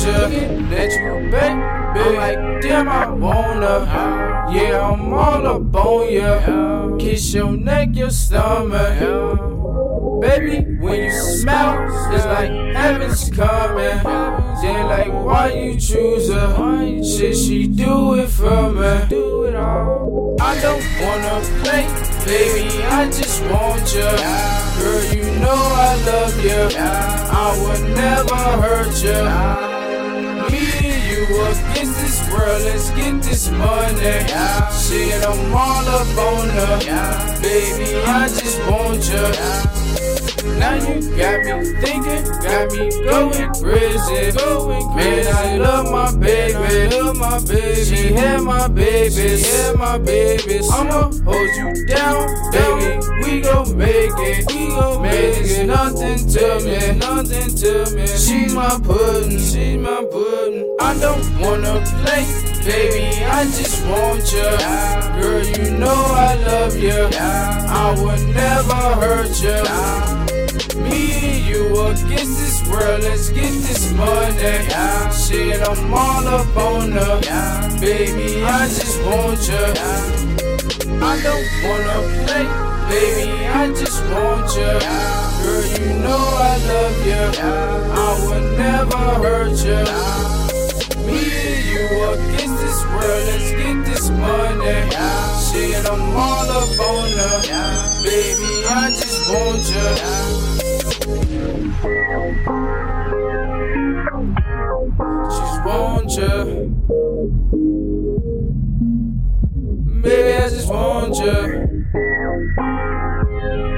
you. Let you, baby. I'm like, damn, I wanna. Yeah, I'm all up on you. Kiss your neck, your stomach. Baby, when you smell, it's like heaven's coming. Then, like, why you choose her? Shit, she do it for me. I don't wanna play, baby, I just want you. Girl, you know I love you. I would never hurt you you against this world, let's get this money. Shit, I'm all up on her. Baby, I just want you. Now you got me thinking, got me going crazy. Going crazy. Man, I love my baby, love my baby. She had my babies, had my babies. I'ma hold you down, baby. We gon' make it, we gon' make it. Nothing to me, nothing to me. She's my pudding, she's my pudding. I don't wanna play, baby. I just want you, girl. You know I love you. I would never hurt you. Me and you against this world, let's get this money. Shit, I'm all up on her. Baby, I just want you. I don't wanna play, baby, I just want you. Girl, you know I love you. I would never hurt you. Me and you against this world, let's get this money. Shit, I'm all up on her. Baby, I just want you. Just want you. Baby, I just want you. Just